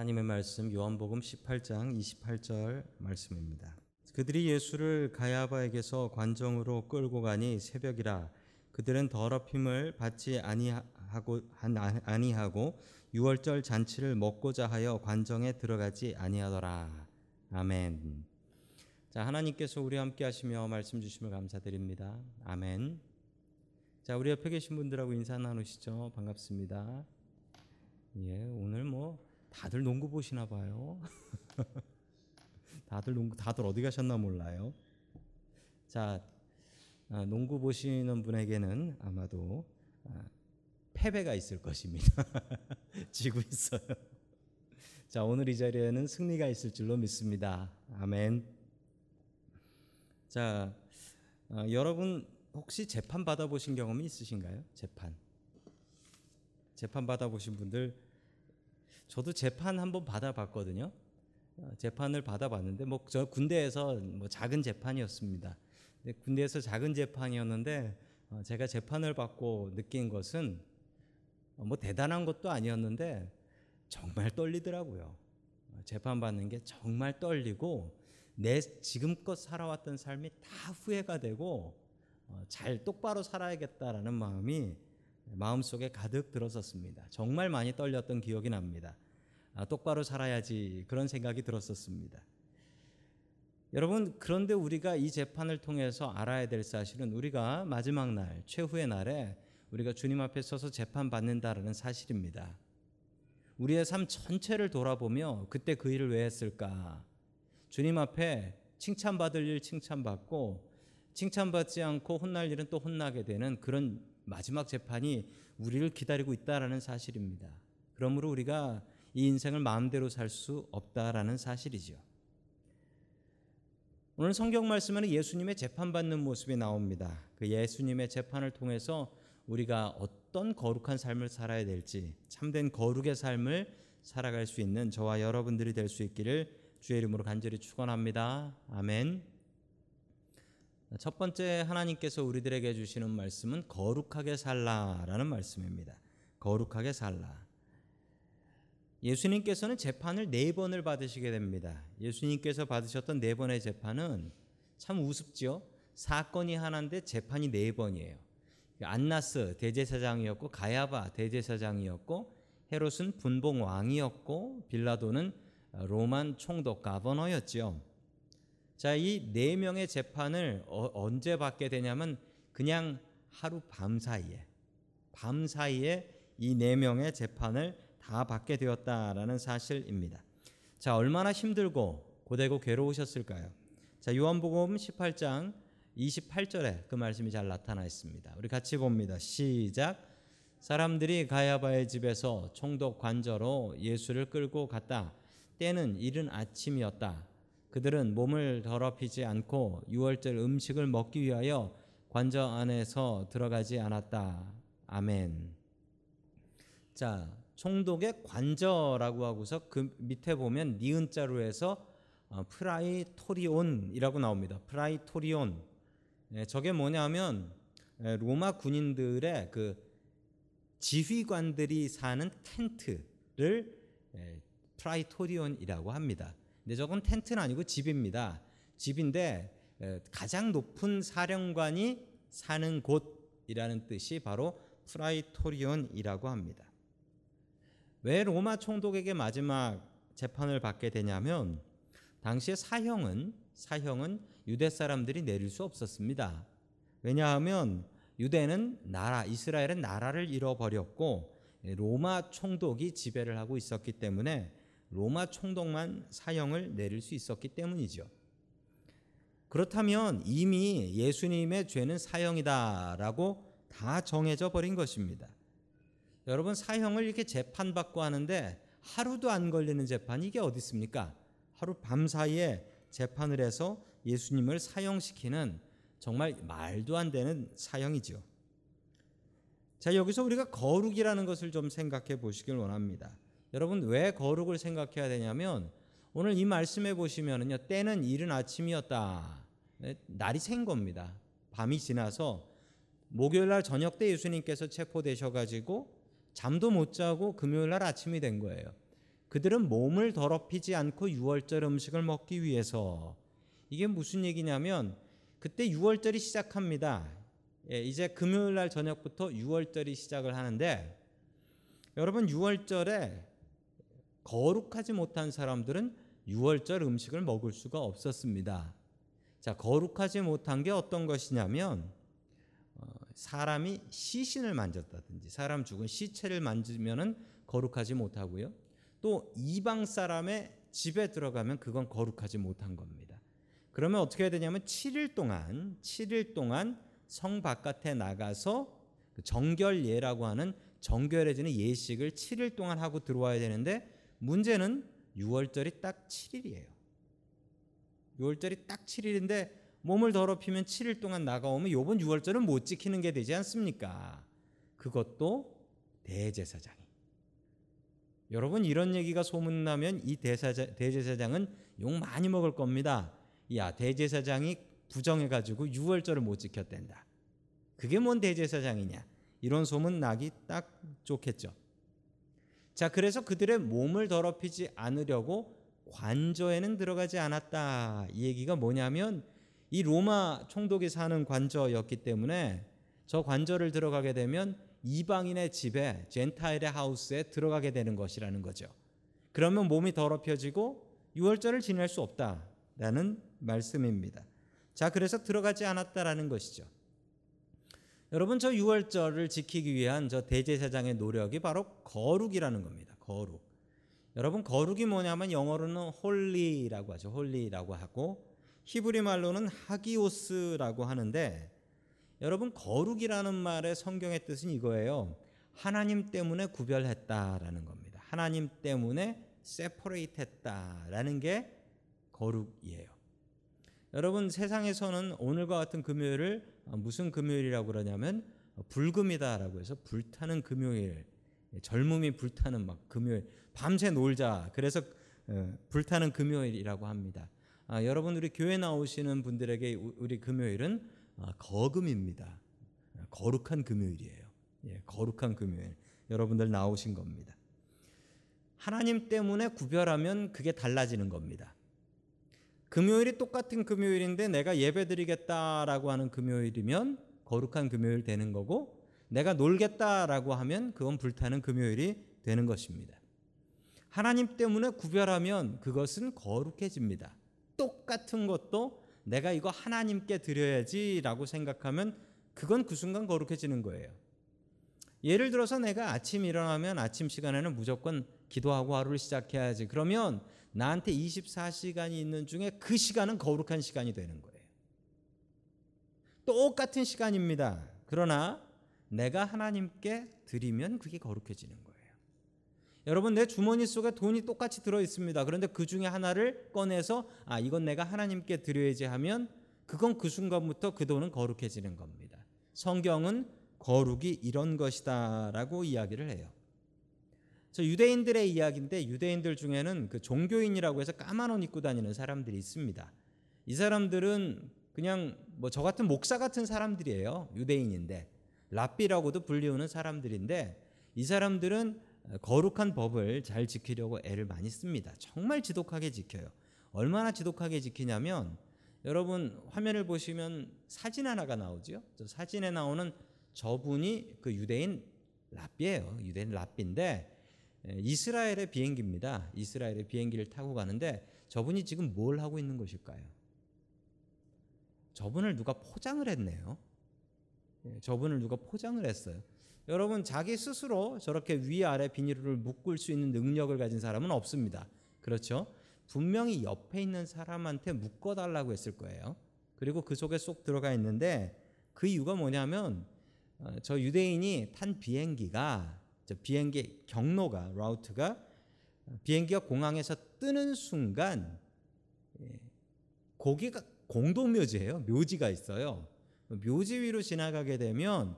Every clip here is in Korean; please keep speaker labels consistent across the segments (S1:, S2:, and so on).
S1: 하나님의 말씀 요한복음 18장 28절 말씀입니다. 그들이 예수를 가야바에게서 관정으로 끌고 가니 새벽이라 그들은 더럽힘을 받지 아니하고 아니하고 유월절 잔치를 먹고자 하여 관정에 들어가지 아니하더라. 아멘. 자, 하나님께서 우리 함께 하시며 말씀 주심을 감사드립니다. 아멘. 자, 우리 옆에 계신 분들하고 인사 나누시죠. 반갑습니다. 예, 오늘 뭐 다들 농구 보시나 봐요. 다들 농구 다들 어디 가셨나 몰라요. 자, 아, 농구 보시는 분에게는 아마도 아, 패배가 있을 것입니다. 지고 있어요. 자, 오늘 이 자리에는 승리가 있을 줄로 믿습니다. 아멘. 자, 어, 여러분 혹시 재판 받아보신 경험이 있으신가요? 재판. 재판 받아보신 분들, 저도 재판 한번 받아봤거든요. 어, 재판을 받아봤는데, 뭐 저 군대에서 뭐 작은 재판이었습니다. 군대에서 작은 재판이었는데, 어, 제가 재판을 받고 느낀 것은 어, 뭐 대단한 것도 아니었는데 정말 떨리더라고요. 재판 받는 게 정말 떨리고 내 지금껏 살아왔던 삶이 다 후회가 되고 잘 똑바로 살아야겠다라는 마음이 마음속에 가득 들었었습니다. 정말 많이 떨렸던 기억이 납니다. 아, 똑바로 살아야지 그런 생각이 들었었습니다. 여러분 그런데 우리가 이 재판을 통해서 알아야 될 사실은 우리가 마지막 날 최후의 날에 우리가 주님 앞에 서서 재판 받는다라는 사실입니다. 우리의 삶 전체를 돌아보며 그때 그 일을 왜 했을까? 주님 앞에 칭찬받을 일 칭찬받고 칭찬받지 않고 혼날 일은 또 혼나게 되는 그런 마지막 재판이 우리를 기다리고 있다라는 사실입니다. 그러므로 우리가 이 인생을 마음대로 살 수 없다라는 사실이죠. 오늘 성경 말씀에는 예수님의 재판받는 모습이 나옵니다. 그 예수님의 재판을 통해서 우리가 어떤 거룩한 삶을 살아야 될지 참된 거룩의 삶을 살아갈 수 있는 저와 여러분들이 될 수 있기를 주의 이름으로 간절히 축원합니다. 아멘. 첫 번째 하나님께서 우리들에게 주시는 말씀은 거룩하게 살라라는 말씀입니다. 거룩하게 살라. 예수님께서는 재판을 네 번을 받으시게 됩니다. 예수님께서 받으셨던 네 번의 재판은 참 우습지요. 사건이 하나인데 재판이 네 번이에요. 안나스 대제사장이었고 가야바 대제사장이었고 헤롯은 분봉 왕이었고 빌라도는 로만 총독 가버너였지요. 자, 이 네 명의 재판을 어, 언제 받게 되냐면 그냥 하루 밤 사이에 밤 사이에 이 네 명의 재판을 다 받게 되었다라는 사실입니다. 자, 얼마나 힘들고 고되고 괴로우셨을까요? 자, 요한복음 18장 28절에 그 말씀이 잘 나타나 있습니다. 우리 같이 봅니다. 시작. 사람들이 가야바의 집에서 총독 관저로 예수를 끌고 갔다. 때는 이른 아침이었다. 그들은 몸을 더럽히지 않고 유월절 음식을 먹기 위하여 관저 안에서 들어가지 않았다. 아멘. 자, 총독의 관저라고 하고서 그 밑에 보면 니은자로 해서 어, πραιτώριον이라고 나옵니다. πραιτώριον. 예, 저게 뭐냐면 예, 로마 군인들의 그 지휘관들이 사는 텐트를 예, πραιτώριον이라고 합니다. 근데 저건 텐트는 아니고 집입니다. 집인데 가장 높은 사령관이 사는 곳이라는 뜻이 바로 πραιτώριον이라고 합니다. 왜 로마 총독에게 마지막 재판을 받게 되냐면 당시에 사형은 사형은 유대 사람들이 내릴 수 없었습니다. 왜냐하면 유대는 나라 이스라엘은 나라를 잃어버렸고 로마 총독이 지배를 하고 있었기 때문에 로마 총독만 사형을 내릴 수 있었기 때문이죠. 그렇다면 이미 예수님의 죄는 사형이다라고 다 정해져 버린 것입니다. 여러분 사형을 이렇게 재판받고 하는데 하루도 안 걸리는 재판 이게 어디 있습니까? 하루 밤 사이에 재판을 해서 예수님을 사형시키는 정말 말도 안 되는 사형이죠. 자, 여기서 우리가 거룩이라는 것을 좀 생각해 보시길 원합니다. 여러분 왜 거룩을 생각해야 되냐면 오늘 이 말씀에 보시면은요 때는 이른 아침이었다. 네, 날이 샌 겁니다. 밤이 지나서 목요일 날 저녁 때 예수님께서 체포되셔 가지고 잠도 못 자고 금요일 날 아침이 된 거예요. 그들은 몸을 더럽히지 않고 유월절 음식을 먹기 위해서. 이게 무슨 얘기냐면 그때 유월절이 시작합니다. 예, 이제 금요일 날 저녁부터 유월절이 시작을 하는데 여러분 유월절에 거룩하지 못한 사람들은 유월절 음식을 먹을 수가 없었습니다. 자, 거룩하지 못한 게 어떤 것이냐면 어, 사람이 시신을 만졌다든지 사람 죽은 시체를 만지면은 거룩하지 못하고요. 또 이방 사람의 집에 들어가면 그건 거룩하지 못한 겁니다. 그러면 어떻게 해야 되냐면 7일 동안 7일 동안 성 바깥에 나가서 그 정결예라고 하는 정결해지는 예식을 7일 동안 하고 들어와야 되는데 문제는 6월절이 딱 7일이에요. 6월절이 딱 7일인데 몸을 더럽히면 7일 동안 나가오면 요번 6월절은 못 지키는 게 되지 않습니까? 그것도 대제사장이. 여러분 이런 얘기가 소문나면 이 대사자, 대제사장은 욕 많이 먹을 겁니다. 야 대제사장이 부정해가지고 6월절을 못 지켰댄다. 그게 뭔 대제사장이냐? 이런 소문 나기 딱 좋겠죠. 자 그래서 그들의 몸을 더럽히지 않으려고 관저에는 들어가지 않았다. 이 얘기가 뭐냐면 이 로마 총독이 사는 관저였기 때문에 저 관저를 들어가게 되면 이방인의 집에 젠타일의 하우스에 들어가게 되는 것이라는 거죠. 그러면 몸이 더럽혀지고 유월절을 지낼 수 없다라는 말씀입니다. 자, 그래서 들어가지 않았다라는 것이죠. 여러분 저 유월절을 지키기 위한 저 대제사장의 노력이 바로 거룩이라는 겁니다. 거룩. 여러분 거룩이 뭐냐면 영어로는 홀리라고 하죠. 홀리라고 하고 히브리 말로는 하기오스라고 하는데 여러분 거룩이라는 말의 성경의 뜻은 이거예요. 하나님 때문에 구별했다라는 겁니다. 하나님 때문에 세퍼레이트했다라는 게 거룩이에요. 여러분 세상에서는 오늘과 같은 금요일을 무슨 금요일이라고 그러냐면 불금이다라고 해서 불타는 금요일, 젊음이 불타는 막 금요일, 밤새 놀자. 그래서 어, 불타는 금요일이라고 합니다. 아, 여러분 우리 교회 나오시는 분들에게 우리 금요일은 아, 거금입니다. 거룩한 금요일이에요. 예, 거룩한 금요일. 여러분들 나오신 겁니다. 하나님 때문에 구별하면 그게 달라지는 겁니다. 금요일이 똑같은 금요일인데 내가 예배 드리겠다라고 하는 금요일이면 거룩한 금요일 되는 거고 내가 놀겠다라고 하면 그건 불타는 금요일이 되는 것입니다. 하나님 때문에 구별하면 그것은 거룩해집니다. 똑같은 것도 내가 이거 하나님께 드려야지라고 생각하면 그건 그 순간 거룩해지는 거예요. 예를 들어서 내가 아침 일어나면 아침 시간에는 무조건 기도하고 하루를 시작해야지. 그러면 나한테 24시간이 있는 중에 그 시간은 거룩한 시간이 되는 거예요. 똑같은 시간입니다. 그러나 내가 하나님께 드리면 그게 거룩해지는 거예요. 여러분 내 주머니 속에 돈이 똑같이 들어 있습니다. 그런데 그 중에 하나를 꺼내서 아 이건 내가 하나님께 드려야지 하면 그건 그 순간부터 그 돈은 거룩해지는 겁니다. 성경은 거룩이 이런 것이다라고 이야기를 해요. 저 유대인들의 이야기인데 유대인들 중에는 그 종교인이라고 해서 까만 옷 입고 다니는 사람들이 있습니다. 이 사람들은 그냥 뭐 저 같은 목사 같은 사람들이에요. 유대인인데 랍비라고도 불리우는 사람들인데 이 사람들은 거룩한 법을 잘 지키려고 애를 많이 씁니다. 정말 지독하게 지켜요. 얼마나 지독하게 지키냐면 여러분 화면을 보시면 사진 하나가 나오죠. 저 사진에 나오는 저분이 그 유대인 랍비예요. 유대인 랍비인데 이스라엘의 비행기입니다. 이스라엘의 비행기를 타고 가는데 저분이 지금 뭘 하고 있는 것일까요? 저분을 누가 포장을 했네요. 저분을 누가 포장을 했어요. 여러분 자기 스스로 저렇게 위아래 비닐을 묶을 수 있는 능력을 가진 사람은 없습니다. 그렇죠? 분명히 옆에 있는 사람한테 묶어 달라고 했을 거예요. 그리고 그 속에 쏙 들어가 있는데 그 이유가 뭐냐면 저 유대인이 탄 비행기가 비행기 경로가 라우트가 비행기가 공항에서 뜨는 순간 거기가 공동묘지예요. 묘지가 있어요. 묘지 위로 지나가게 되면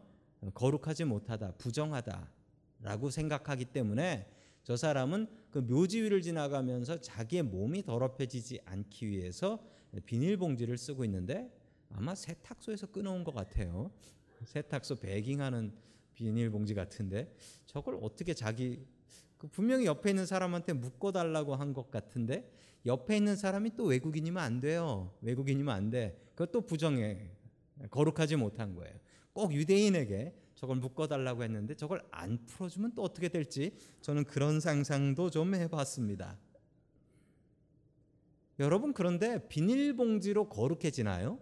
S1: 거룩하지 못하다, 부정하다라고 생각하기 때문에 저 사람은 그 묘지 위를 지나가면서 자기의 몸이 더럽혀지지 않기 위해서 비닐봉지를 쓰고 있는데 아마 세탁소에서 끊어온 것 같아요. 세탁소 배깅하는 비닐봉지 같은데 저걸 어떻게 자기 그 분명히 옆에 있는 사람한테 묶어달라고 한 것 같은데 옆에 있는 사람이 또 외국인이면 안 돼요. 외국인이면 안 돼. 그것도 부정해. 거룩하지 못한 거예요. 꼭 유대인에게 저걸 묶어달라고 했는데 저걸 안 풀어주면 또 어떻게 될지 저는 그런 상상도 좀 해봤습니다. 여러분 그런데 비닐봉지로 거룩해지나요?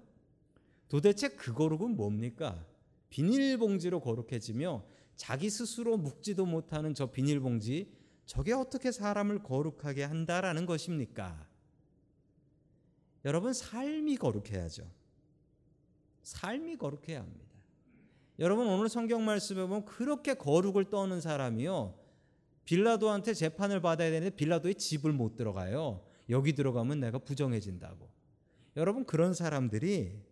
S1: 도대체 그 거룩은 뭡니까? 비닐봉지로 거룩해지며 자기 스스로 묶지도 못하는 저 비닐봉지 저게 어떻게 사람을 거룩하게 한다라는 것입니까? 여러분 삶이 거룩해야죠. 삶이 거룩해야 합니다. 여러분 오늘 성경 말씀에 보면 그렇게 거룩을 떠는 사람이요. 빌라도한테 재판을 받아야 되는데 빌라도의 집을 못 들어가요. 여기 들어가면 내가 부정해진다고. 여러분 그런 사람들이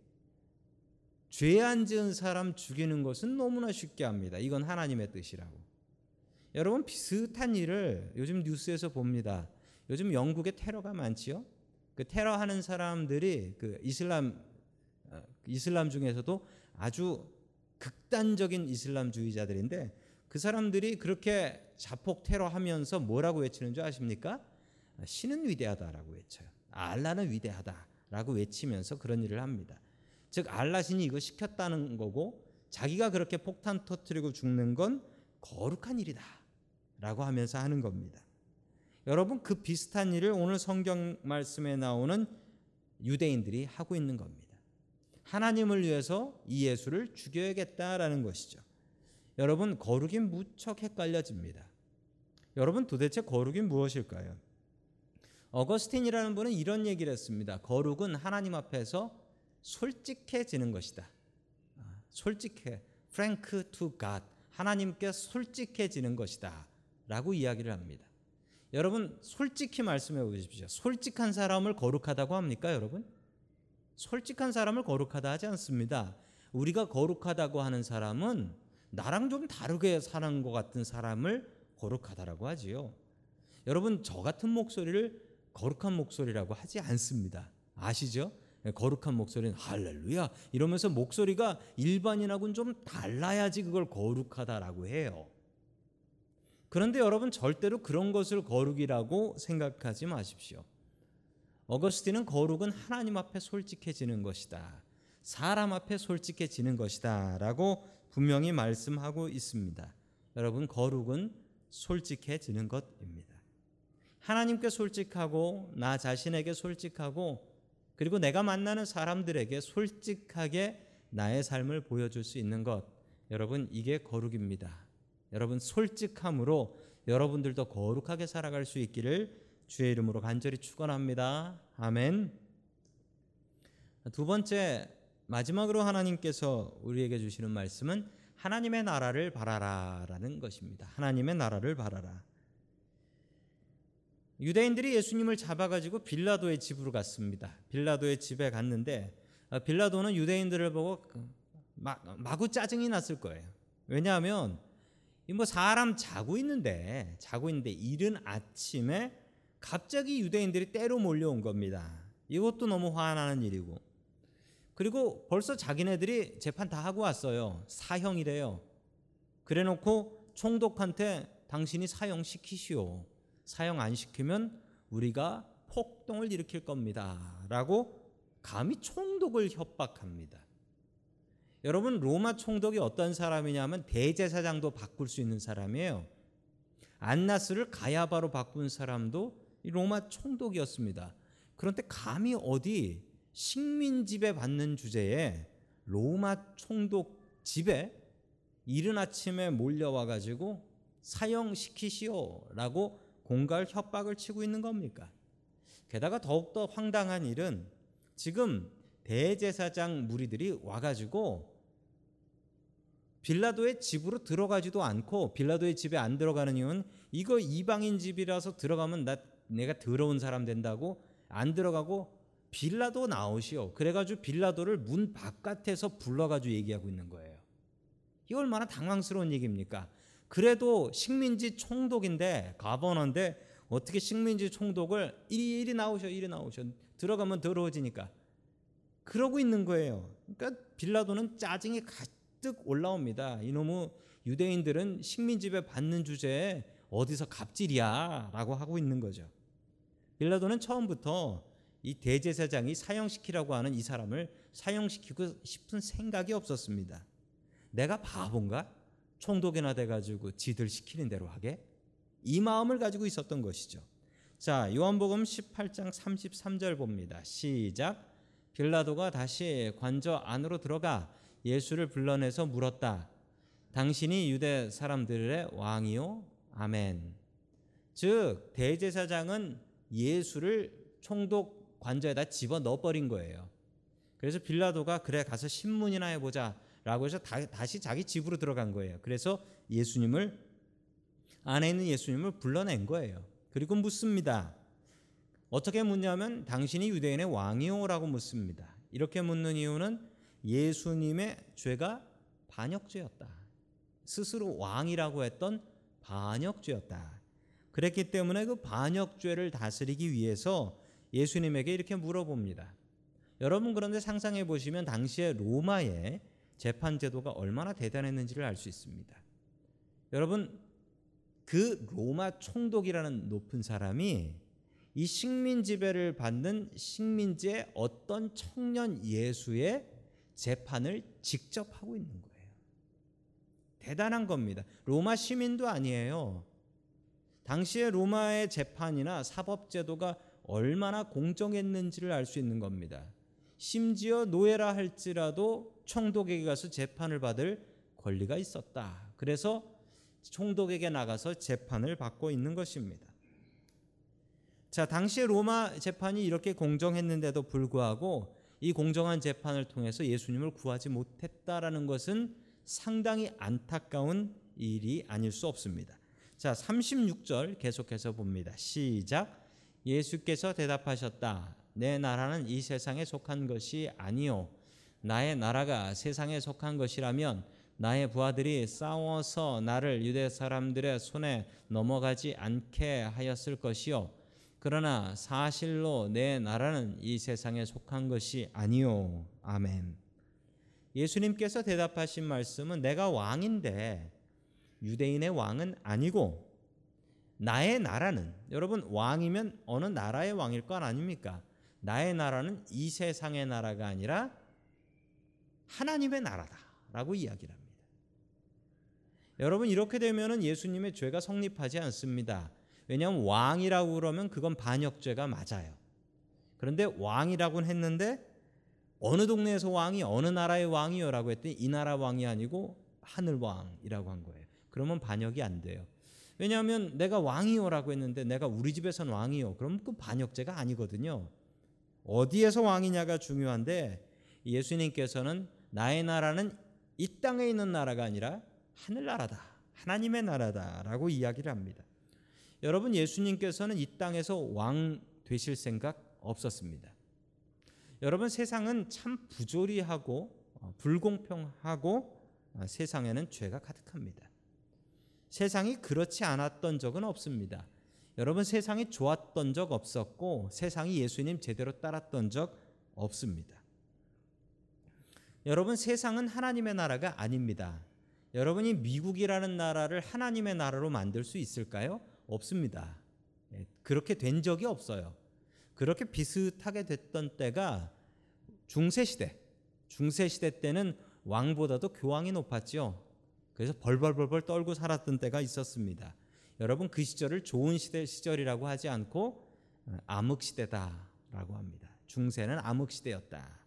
S1: 죄 안 지은 사람 죽이는 것은 너무나 쉽게 합니다. 이건 하나님의 뜻이라고. 여러분 비슷한 일을 요즘 뉴스에서 봅니다. 요즘 영국에 테러가 많지요. 그 테러하는 사람들이 그 이슬람 어, 이슬람 중에서도 아주 극단적인 이슬람주의자들인데 그 사람들이 그렇게 자폭 테러하면서 뭐라고 외치는 줄 아십니까? 신은 위대하다라고 외쳐요. 알라는 위대하다라고 외치면서 그런 일을 합니다. 즉 알라신이 이거 시켰다는 거고 자기가 그렇게 폭탄 터트리고 죽는 건 거룩한 일이다라고 하면서 하는 겁니다. 여러분 그 비슷한 일을 오늘 성경 말씀에 나오는 유대인들이 하고 있는 겁니다. 하나님을 위해서 이 예수를 죽여야겠다라는 것이죠. 여러분 거룩이 무척 헷갈려집니다. 여러분 도대체 거룩이 무엇일까요? 어거스틴이라는 분은 이런 얘기를 했습니다. 거룩은 하나님 앞에서 솔직해지는 것이다. 아, 솔직해. frank to God. 하나님께 솔직해지는 것이다. 라고 이야기를 합니다. 여러분 솔직히 말씀해 보십시오. 솔직한 사람을 거룩하다고 합니까, 여러분? 솔직한 사람을 거룩하다 하지 않습니다. 우리가 거룩하다고 하는 사람은 나랑 좀 다르게 사는 것 같은 사람을 거룩하다라고 하지요. 여러분 저 같은 목소리를 거룩한 목소리라고 하지 않습니다. 아시죠? 네, 거룩한 목소리는 할렐루야 이러면서 목소리가 일반인하고는 좀 달라야지 그걸 거룩하다라고 해요. 그런데 여러분 절대로 그런 것을 거룩이라고 생각하지 마십시오. 어거스틴은 거룩은 하나님 앞에 솔직해지는 것이다. 사람 앞에 솔직해지는 것이다라고 분명히 말씀하고 있습니다. 여러분 거룩은 솔직해지는 것입니다. 하나님께 솔직하고 나 자신에게 솔직하고 그리고 내가 만나는 사람들에게 솔직하게 나의 삶을 보여줄 수 있는 것 여러분 이게 거룩입니다. 여러분 솔직함으로 여러분들도 거룩하게 살아갈 수 있기를 주의 이름으로 간절히 축원합니다. 아멘. 두 번째 마지막으로 하나님께서 우리에게 주시는 말씀은 하나님의 나라를 바라라라는 것입니다. 하나님의 나라를 바라라. 유대인들이 예수님을 잡아가지고 빌라도의 집으로 갔습니다. 빌라도의 집에 갔는데 아, 빌라도는 유대인들을 보고 그 마구 짜증이 났을 거예요. 왜냐하면 뭐 사람 자고 있는데 자고 있는데 이른 아침에 갑자기 유대인들이 때로 몰려온 겁니다. 이것도 너무 화나는 일이고 그리고 벌써 자기네들이 재판 다 하고 왔어요. 사형이래요. 그래놓고 총독한테 당신이 사형 시키시오. 사형 안 시키면 우리가 폭동을 일으킬 겁니다. 라고 감히 총독을 협박합니다. 여러분 로마 총독이 어떤 사람이냐면 대제사장도 바꿀 수 있는 사람이에요. 안나스를 가야바로 바꾼 사람도 로마 총독이었습니다. 그런데 감히 어디 식민 지배 받는 주제에 로마 총독 집에 이른 아침에 몰려와 가지고 사형시키시오라고 공갈 협박을 치고 있는 겁니까? 게다가 더욱더 황당한 일은 지금 대제사장 무리들이 와가지고 빌라도의 집으로 들어가지도 않고 빌라도의 집에 안 들어가는 이유는 이거 이방인 집이라서 들어가면 나 내가 더러운 사람 된다고 안 들어가고 빌라도 나오시오. 그래가지고 빌라도를 문 바깥에서 불러가지고 얘기하고 있는 거예요. 이 얼마나 당황스러운 얘기입니까? 그래도 식민지 총독인데 가버너인데 어떻게 식민지 총독을 이리 이리 나오셔 이리 나오셔 들어가면 더러워지니까 그러고 있는 거예요. 그러니까 빌라도는 짜증이 가득 올라옵니다. 이놈의 유대인들은 식민지배 받는 주제에 어디서 갑질이야라고 하고 있는 거죠. 빌라도는 처음부터 이 대제사장이 사형시키라고 하는 이 사람을 사형시키고 싶은 생각이 없었습니다. 내가 바본가? 총독이나 돼가지고 지들 시키는 대로 하게? 이 마음을 가지고 있었던 것이죠. 자, 요한복음 18장 33절 봅니다. 시작. 빌라도가 다시 관저 안으로 들어가 예수를 불러내서 물었다. 당신이 유대 사람들의 왕이요? 아멘. 즉 대제사장은 예수를 총독 관저에다 집어 넣어 버린 거예요. 그래서 빌라도가 그래 가서 신문이나 해보자 라고 해서 다, 시 자기 집으로 들어간 거예요. 그래서 예수님을 안에 있는 예수님을 불러낸 거예요. 그리고 묻습니다. 어떻게 묻냐면 당신이 유대인의 왕이오라고 묻습니다. 이렇게 묻는 이유는 예수님의 죄가 반역죄였다. 스스로 왕이라고 했던 반역죄였다. 그랬기 때문에 그 반역죄를 다스리기 위해서 예수님에게 이렇게 물어봅니다. 여러분 그런데 상상해 보시면 당시에 로마의 재판 제도가 얼마나 대단했는지를 알 수 있습니다. 여러분 그 로마 총독이라는 높은 사람이 이 식민 지배를 받는 식민지의 어떤 청년 예수의 재판을 직접 하고 있는 거예요. 대단한 겁니다. 로마 시민도 아니에요. 당시에 로마의 재판이나 사법 제도가 얼마나 공정했는지를 알 수 있는 겁니다. 심지어 노예라 할지라도 총독에게 가서 재판을 받을 권리가 있었다. 그래서 총독에게 나가서 재판을 받고 있는 것입니다. 자, 당시에 로마 재판이 이렇게 공정했는데도 불구하고 이 공정한 재판을 통해서 예수님을 구하지 못했다라는 것은 상당히 안타까운 일이 아닐 수 없습니다. 자, 36절 계속해서 봅니다. 시작. 예수께서 대답하셨다. 내 나라는 이 세상에 속한 것이 아니요 나의 나라가 세상에 속한 것이라면 나의 부하들이 싸워서 나를 유대 사람들의 손에 넘어가지 않게 하였을 것이요 그러나 사실로 내 나라는 이 세상에 속한 것이 아니요 아멘. 예수님께서 대답하신 말씀은 내가 왕인데 유대인의 왕은 아니고 나의 나라는 여러분 왕이면 어느 나라의 왕일 것 아닙니까? 나의 나라는 이 세상의 나라가 아니라 하나님의 나라다라고 이야기를 합니다. 여러분 이렇게 되면은 예수님의 죄가 성립하지 않습니다. 왜냐하면 왕이라고 그러면 그건 반역죄가 맞아요. 그런데 왕이라고는 했는데 어느 동네에서 왕이 어느 나라의 왕이요라고 했더니 이 나라 왕이 아니고 하늘 왕이라고 한 거예요. 그러면 반역이 안 돼요. 왜냐하면 내가 왕이요라고 했는데 내가 우리 집에선 왕이요. 그럼 그 반역죄가 아니거든요. 어디에서 왕이냐가 중요한데 예수님께서는 나의 나라는 이 땅에 있는 나라가 아니라 하늘나라다. 하나님의 나라다라고 이야기를 합니다. 여러분 예수님께서는 이 땅에서 왕 되실 생각 없었습니다. 여러분 세상은 참 부조리하고 어, 불공평하고 어, 세상에는 죄가 가득합니다. 세상이 그렇지 않았던 적은 없습니다. 여러분 세상이 좋았던 적 없었고 세상이 예수님 제대로 따랐던 적 없습니다. 여러분 세상은 하나님의 나라가 아닙니다. 여러분이 미국이라는 나라를 하나님의 나라로 만들 수 있을까요? 없습니다. 예, 그렇게 된 적이 없어요. 그렇게 비슷하게 됐던 때가 중세 시대. 중세 시대 때는 왕보다도 교황이 높았죠. 그래서 벌벌벌벌 떨고 살았던 때가 있었습니다. 여러분 그 시절을 좋은 시대 시절이라고 하지 않고 어, 암흑 시대다라고 합니다. 중세는 암흑 시대였다.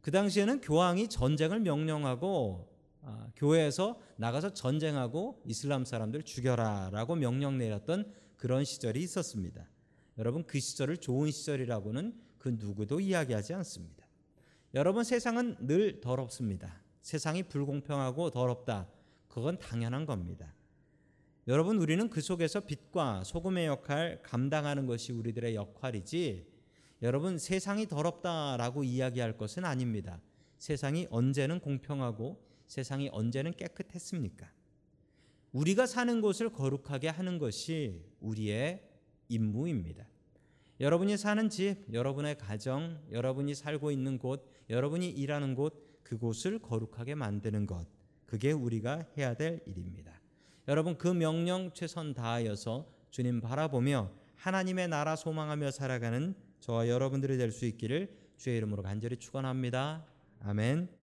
S1: 그 당시에는 교황이 전쟁을 명령하고 아, 교회에서 나가서 전쟁하고 이슬람 사람들 죽여라라고 명령 내렸던 그런 시절이 있었습니다. 여러분 그 시절을 좋은 시절이라고는 그 누구도 이야기하지 않습니다. 여러분 세상은 늘 더럽습니다. 세상이 불공평하고 더럽다. 그건 당연한 겁니다. 여러분 우리는 그 속에서 빛과 소금의 역할 감당하는 것이 우리들의 역할이지 여러분 세상이 더럽다라고 이야기할 것은 아닙니다. 세상이 언제는 공평하고 세상이 언제는 깨끗했습니까? 우리가 사는 곳을 거룩하게 하는 것이 우리의 임무입니다. 여러분이 사는 집, 여러분의 가정, 여러분이 살고 있는 곳, 여러분이 일하는 곳, 그곳을 거룩하게 만드는 것. 그게 우리가 해야 될 일입니다. 여러분 그 명령 최선 다하여서 주님 바라보며 하나님의 나라 소망하며 살아가는 저와 여러분들이 될 수 있기를 주의 이름으로 간절히 축원합니다. 아멘.